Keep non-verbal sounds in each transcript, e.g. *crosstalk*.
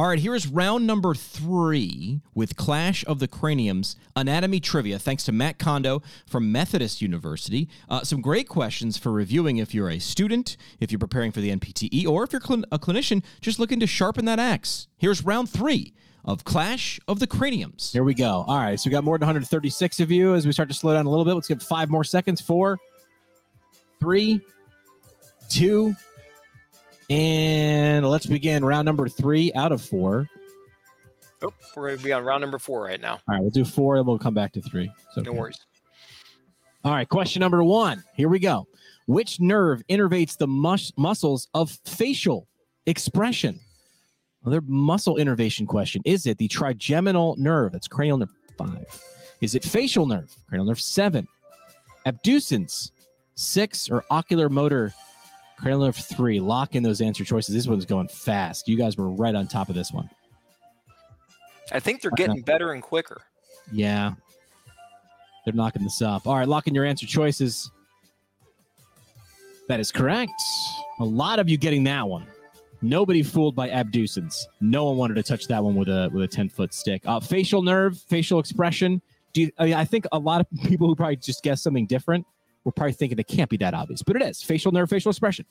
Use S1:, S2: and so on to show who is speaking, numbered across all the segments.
S1: All right, here is round number three with Clash of the Craniums Anatomy Trivia, thanks to Matt Kondo from Methodist University. Uh, some great questions for reviewing if you're a student, if you're preparing for the NPTE, or if you're cl- a clinician just looking to sharpen that axe. Here's round three of Clash of the Craniums.
S2: Here we go. All right, so we got more than 136 of you. As we start to slow down a little bit, let's give five more seconds. Four, three, two, and let's begin round number three out of four.
S3: Oh, we're going to be on round number four right now.
S2: All right, we'll do four and we'll come back to three. So
S3: No worries.
S2: All right, question number one. Here we go. Which nerve innervates the mus- muscles of facial expression? Another muscle innervation question. Is it the trigeminal nerve? That's cranial nerve five. Is it facial nerve? Cranial nerve seven. Abducens six or oculomotor? Cranial nerve three. Lock in those answer choices. This one's going fast. You guys were right on top of this one.
S3: I think they're getting better and quicker.
S2: Yeah. They're knocking this up. All right, lock in your answer choices. That is correct. A lot of you getting that one. Nobody fooled by abducens. No one wanted to touch that one with a with a ten foot stick. Uh, facial nerve, facial expression. Do you, I, mean, I think a lot of *laughs* people who probably just guessed something different were probably thinking it can't be that obvious, but it is. Facial nerve, facial expression.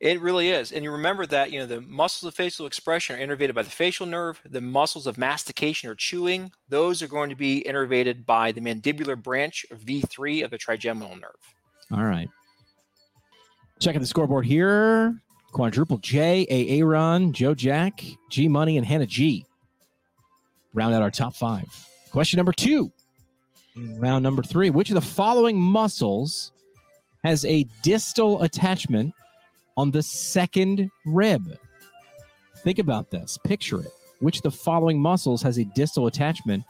S3: It really is. And you remember that, you know, the muscles of facial expression are innervated by the facial nerve. The muscles of mastication or chewing, those are going to be innervated by the mandibular branch of V3 of the trigeminal nerve.
S2: All right. Checking the scoreboard here. Quadruple J, A Aaron, Joe Jack, G Money, and Hannah G. Round out our top five. Question number two. Round number three. Which of the following muscles has a distal attachment on the second rib? Think about this. Picture it. Which of the following muscles has a distal attachment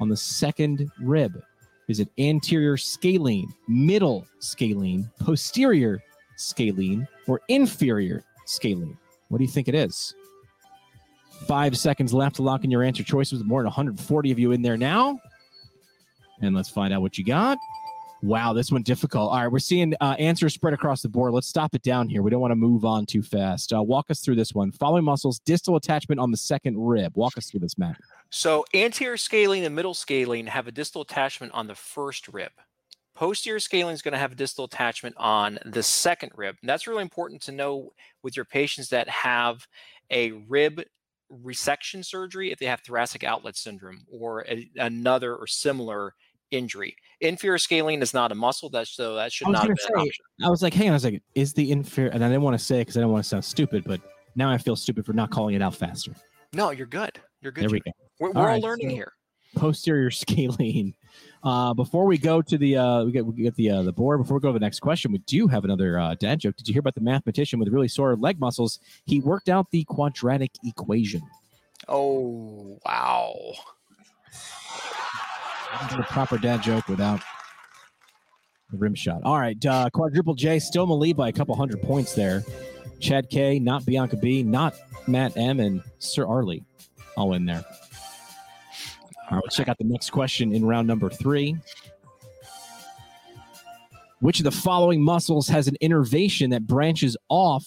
S2: on the second rib? Is it anterior scalene, middle scalene, posterior scalene, or inferior scalene? What do you think it is? Five seconds left to lock in your answer choices. More than 140 of you in there now. And let's find out what you got. Wow, this one difficult. All right, we're seeing uh, answers spread across the board. Let's stop it down here. We don't want to move on too fast. Uh, walk us through this one. Following muscles, distal attachment on the second rib. Walk us through this, Matt.
S3: So anterior scalene and middle scalene have a distal attachment on the first rib. Posterior scalene is going to have a distal attachment on the second rib. And that's really important to know with your patients that have a rib resection surgery if they have thoracic outlet syndrome or a, another or similar injury. Inferior scalene is not a muscle. That's so that should not have an option.
S2: I was like, hang on a second. Is the inferior? And I didn't want to say it because I didn't want to sound stupid, but now I feel stupid for not calling it out faster.
S3: No, you're good. You're good.
S2: There we go.
S3: We're,
S2: All
S3: we're all
S2: right,
S3: learning
S2: so-
S3: here.
S2: Posterior *laughs* scalene. Uh, before we go to the uh, we get we get the uh, the board. Before we go to the next question, we do have another uh, dad joke. Did you hear about the mathematician with really sore leg muscles? He worked out the quadratic equation.
S3: Oh wow.
S2: A proper dad joke without the rim shot. All right, uh, quadruple J still in the lead by a couple hundred points there. Chad K, not Bianca B, not Matt M, and Sir Arlie, all in there. All right, let's check out the next question in round number three. Which of the following muscles has an innervation that branches off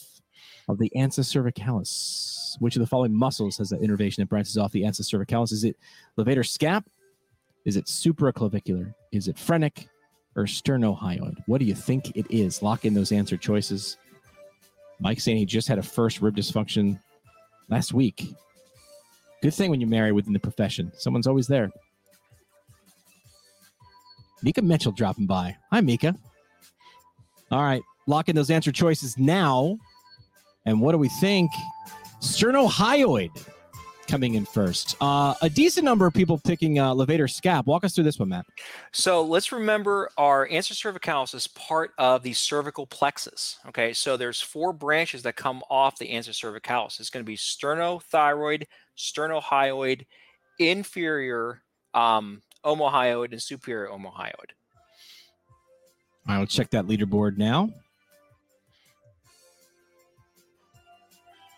S2: of the ansa cervicalis? Which of the following muscles has that innervation that branches off the ansa cervicalis? Is it levator scap? Is it supraclavicular? Is it phrenic or sternohyoid? What do you think it is? Lock in those answer choices. Mike saying he just had a first rib dysfunction last week. Good thing when you marry within the profession. Someone's always there. Mika Mitchell dropping by. Hi, Mika. All right, lock in those answer choices now. And what do we think? Sternohyoid. Coming in first. Uh, a decent number of people picking uh, levator scap. Walk us through this one, Matt.
S3: So let's remember our ansa cervicalis is part of the cervical plexus. Okay, so there's four branches that come off the ansa cervicalis. It's going to be sternothyroid, sternohyoid, inferior um, omohyoid, and superior omohyoid.
S2: Right, let's check that leaderboard now.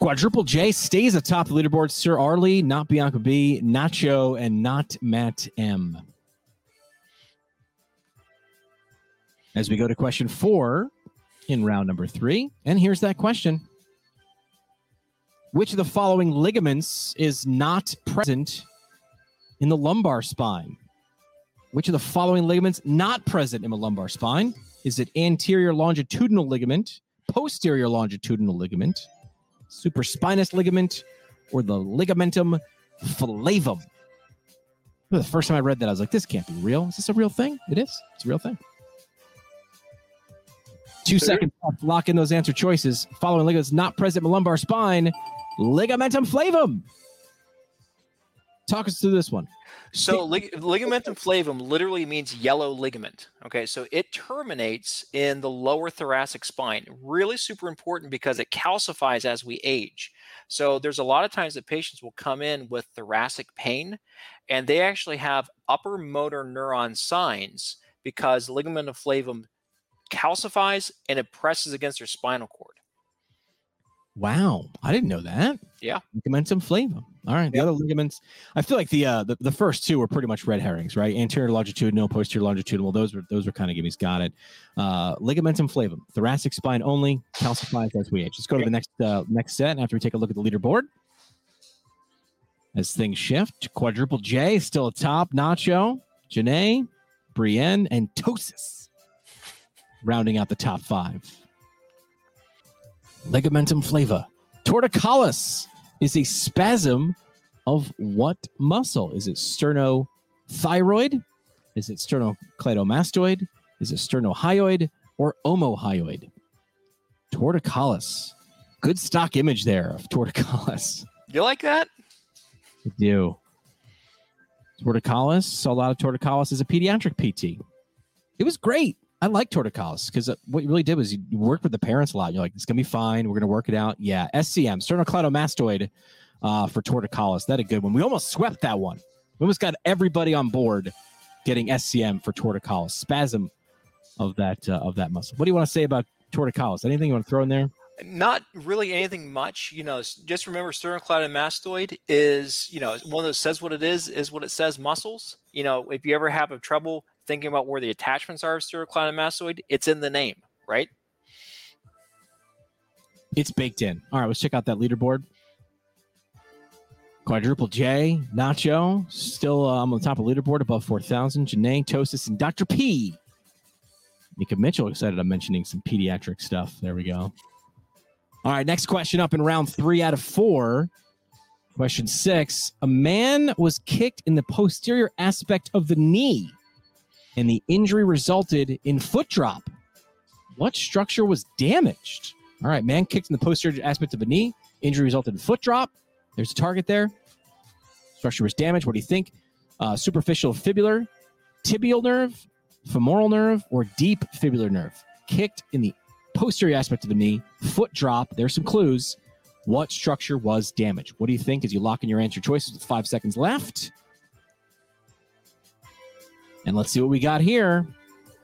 S2: Quadruple J stays atop the leaderboard. Sir Arlie, not Bianca B, Nacho, and not Matt M. As we go to question four in round number three, and here's that question Which of the following ligaments is not present in the lumbar spine? Which of the following ligaments not present in the lumbar spine? Is it anterior longitudinal ligament, posterior longitudinal ligament, supraspinous ligament, or the ligamentum flavum? The first time I read that, I was like, this can't be real. Is this a real thing? It is. It's a real thing. Two seconds left. Lock in those answer choices. Following ligaments not present in lumbar spine, ligamentum flavum. Talk us through this one.
S3: So lig- ligamentum flavum literally means yellow ligament. Okay, so it terminates in the lower thoracic spine. Really super important because it calcifies as we age. So there's a lot of times that patients will come in with thoracic pain, and they actually have upper motor neuron signs because ligamentum flavum calcifies and it presses against their spinal cord.
S2: Wow, I didn't know that.
S3: Yeah.
S2: Ligamentum flavum. All right, the
S3: Yep.
S2: other ligaments. I feel like the, uh, the the first two were pretty much red herrings, right? Anterior longitudinal, posterior longitudinal. Those were those were kind of gimmies. Got it. Uh, ligamentum flavum, thoracic spine only, calcifies as we age. Let's go to the next uh, next set after we take a look at the leaderboard. As things shift, quadruple J is still atop. Nacho, Janae, Brienne, and Tosis, rounding out the top five. Ligamentum flava. Torticollis is a spasm of what muscle? Is it sternothyroid? Is it sternocleidomastoid? Is it sternohyoid or omohyoid? Torticollis. Good stock image there of torticollis.
S3: You like that?
S2: I do. Torticollis. Saw a lot of torticollis as a pediatric PT. It was great. I like torticollis because what you really did was you worked with the parents a lot. You're like, it's gonna be fine. We're gonna work it out. Yeah, SCM, sternocleidomastoid, uh, for torticollis. That a good one. We almost swept that one. We almost got everybody on board getting SCM for torticollis. Spasm of that uh, of that muscle. What do you want to say about torticollis? Anything you want to throw in there?
S3: Not really anything much. You know, just remember sternocleidomastoid is, you know, one that says what it is, is what it says muscles. You know, if you ever have a trouble thinking about where the attachments are of sternocleidomastoid, it's in the name, right?
S2: It's baked in. All right, let's check out that leaderboard. Quadruple J, Nacho, still uh, on the top of the leaderboard above 4,000. Janae, Tosis, and Dr. P. Nika Mitchell excited I'm mentioning some pediatric stuff. There we go. All right, next question up in round three out of four. Question six. A man was kicked in the posterior aspect of the knee, and the injury resulted in foot drop. What structure was damaged? All right, man kicked in the posterior aspect of a knee. Injury resulted in foot drop. There's a target there. Structure was damaged. What do you think? Uh, superficial fibular, tibial nerve, femoral nerve, or deep fibular nerve? Kicked in the posterior aspect of the knee. Foot drop. There's some clues. What structure was damaged? What do you think as you lock in your answer choices with five seconds left? And let's see what we got here.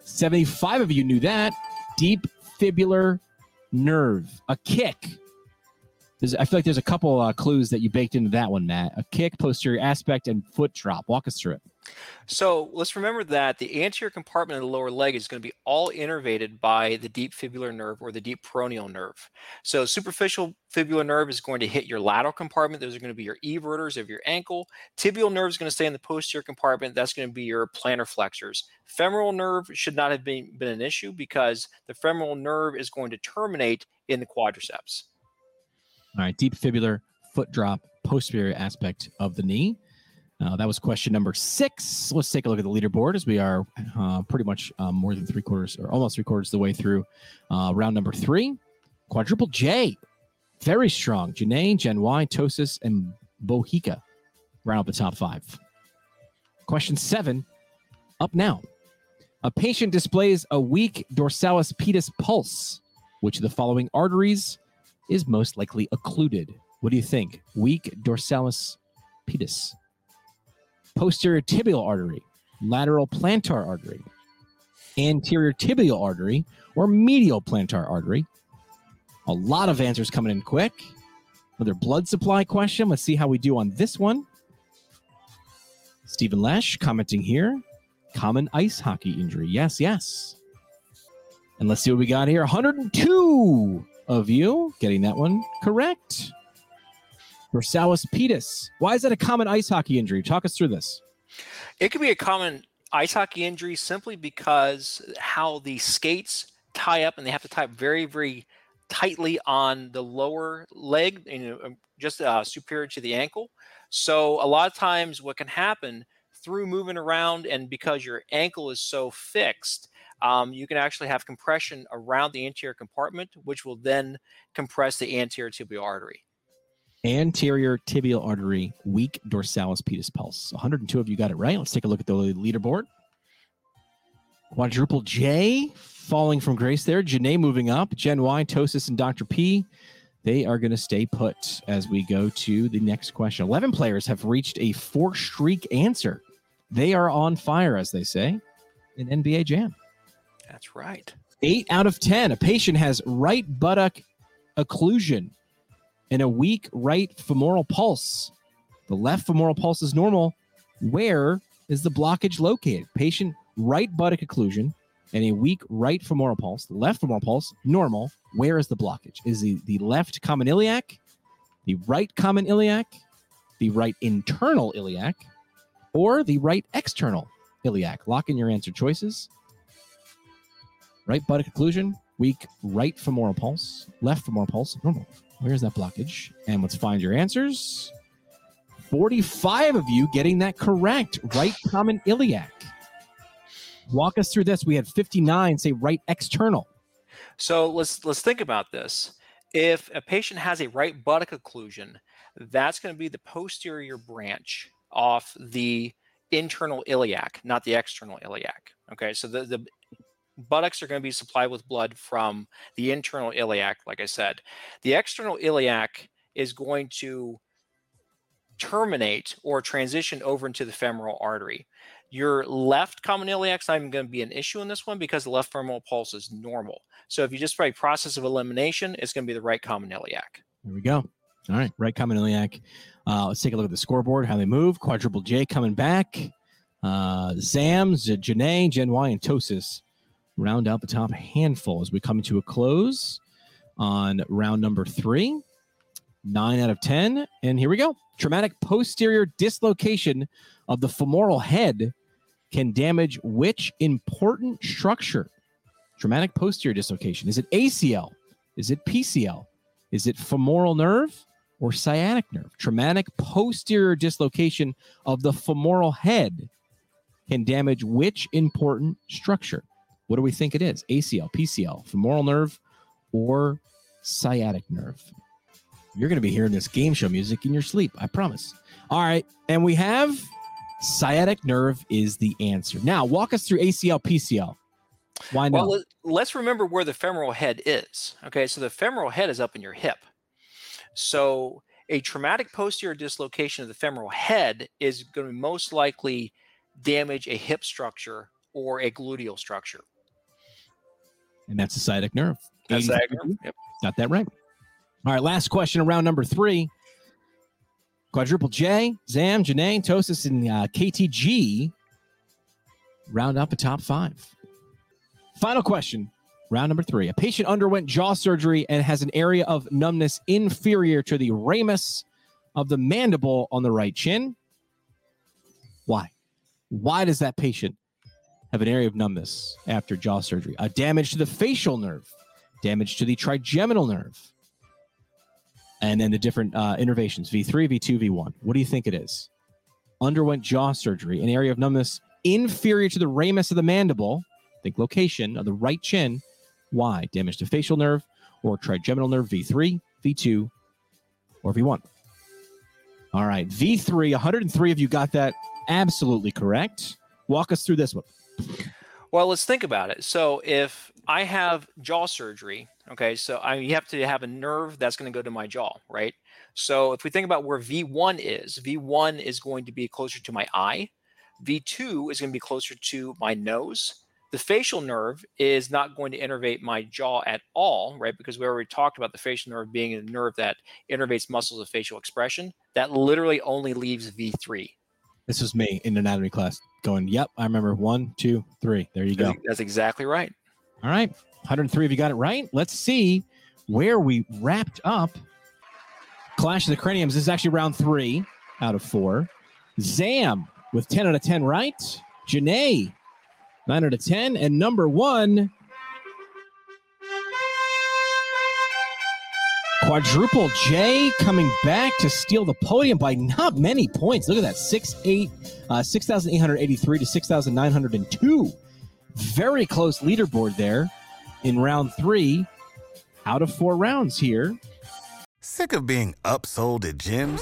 S2: 75 of you knew that. Deep fibular nerve. A kick. There's, I feel like there's a couple uh, clues that you baked into that one, Matt. A kick, posterior aspect, and foot drop. Walk us through it.
S3: So let's remember that the anterior compartment of the lower leg is going to be all innervated by the deep fibular nerve or the deep peroneal nerve. So superficial fibular nerve is going to hit your lateral compartment. Those are going to be your everters of your ankle. Tibial nerve is going to stay in the posterior compartment. That's going to be your plantar flexors. Femoral nerve should not have been, been an issue because the femoral nerve is going to terminate in the quadriceps.
S2: All right, deep fibular foot drop, posterior aspect of the knee. Uh, that was question number six. Let's take a look at the leaderboard as we are uh, pretty much um, more than three quarters or almost three quarters of the way through uh, round number three. Quadruple J, very strong. Janae, Gen Y, Tosis, and Bohica. Round up the top five. Question seven, up now. A patient displays a weak dorsalis pedis pulse. Which of the following arteries is most likely occluded? What do you think? Weak dorsalis pedis, posterior tibial artery, lateral plantar artery, anterior tibial artery, or medial plantar artery? A lot of answers coming in quick. Another blood supply question. Let's see how we do on this one. Stephen Lesh commenting here. Common ice hockey injury. Yes, yes. And let's see what we got here. 102 of you getting that one correct. Dorsalis pedis. Why is that a common ice hockey injury? Talk us through this.
S3: It could be a common ice hockey injury simply because how the skates tie up and they have to tie up very, very tightly on the lower leg, you know, um, just uh, superior to the ankle. So a lot of times, what can happen through moving around and because your ankle is so fixed, um, you can actually have compression around the anterior compartment, which will then compress the anterior tibial artery.
S2: Anterior tibial artery, weak dorsalis pedis pulse. 102 of you got it right. Let's take a look at the leaderboard. Quadruple J falling from grace there. Janae moving up. Gen Y, Tosis, and Dr. P. They are going to stay put as we go to the next question. 11 players have reached a four streak answer. They are on fire, as they say, in NBA Jam.
S3: That's right.
S2: Eight out of 10. A patient has right buttock occlusion and a weak right femoral pulse. The left femoral pulse is normal. Where is the blockage located? Patient right buttock occlusion and a weak right femoral pulse. Left femoral pulse, normal. Where is the blockage? Is the, the left common iliac, the right common iliac, the right internal iliac, or the right external iliac? Lock in your answer choices. Right buttock occlusion, weak right femoral pulse, left femoral pulse, normal. Where's that blockage? And let's find your answers. 45 of you getting that correct. Right common iliac. Walk us through this. We had 59 say right external.
S3: So let's let's think about this. If a patient has a right buttock occlusion, that's going to be the posterior branch off the internal iliac, not the external iliac. Okay, so the, the buttocks are going to be supplied with blood from the internal iliac, like I said. The external iliac is going to terminate or transition over into the femoral artery. Your left common iliac is not even going to be an issue in this one because the left femoral pulse is normal. So if you just write process of elimination, it's going to be the right common iliac.
S2: There we go. All right, right common iliac. Uh, let's take a look at the scoreboard, how they move. Quadruple J coming back. Uh, Zams, Janae, Gen Y, and Tosis round out the top handful as we come to a close on round number three. Nine out of 10. And here we go. Traumatic posterior dislocation of the femoral head can damage which important structure? Traumatic posterior dislocation. Is it ACL? Is it PCL? Is it femoral nerve or sciatic nerve? Traumatic posterior dislocation of the femoral head can damage which important structure? What do we think it is? ACL, PCL, femoral nerve, or sciatic nerve? You're going to be hearing this game show music in your sleep, I promise. All right. And we have sciatic nerve is the answer. Now, walk us through ACL, PCL. Why not?
S3: Well, let's remember where the femoral head is. Okay. So the femoral head is up in your hip. So a traumatic posterior dislocation of the femoral head is going to most likely damage a hip structure or a gluteal structure
S2: and that's the sciatic nerve.
S3: That's sciatic nerve. Yep.
S2: Got that right. All right, last question around number three. Quadruple J, Zam, Janae, Tosis, and uh, KTG round up the top five. Final question, round number three. A patient underwent jaw surgery and has an area of numbness inferior to the ramus of the mandible on the right chin. Why? Why does that patient have an area of numbness after jaw surgery, a damage to the facial nerve, damage to the trigeminal nerve, and then the different uh, innervations V3, V2, V1. What do you think it is? Underwent jaw surgery, an area of numbness inferior to the ramus of the mandible, think location of the right chin. Why? Damage to facial nerve or trigeminal nerve V3, V2, or V1. All right. V3, 103 of you got that absolutely correct. Walk us through this one.
S3: Well, let's think about it. So if I have jaw surgery, okay, so I you have to have a nerve that's going to go to my jaw, right? So if we think about where V1 is, V1 is going to be closer to my eye. V2 is going to be closer to my nose. The facial nerve is not going to innervate my jaw at all, right? Because we already talked about the facial nerve being a nerve that innervates muscles of facial expression. That literally only leaves V3.
S2: This was me in anatomy class going, yep, I remember one, two, three. There you go.
S3: That's exactly right.
S2: All right. 103 of you got it right. Let's see where we wrapped up. Clash of the Craniums this is actually round three out of four. Zam with 10 out of 10 right. Janae, 9 out of 10. And number one, Quadruple J coming back to steal the podium by not many points. Look at that 6 8, uh, 6,883 to 6,902. Very close leaderboard there in round three out of four rounds here.
S4: Sick of being upsold at gyms?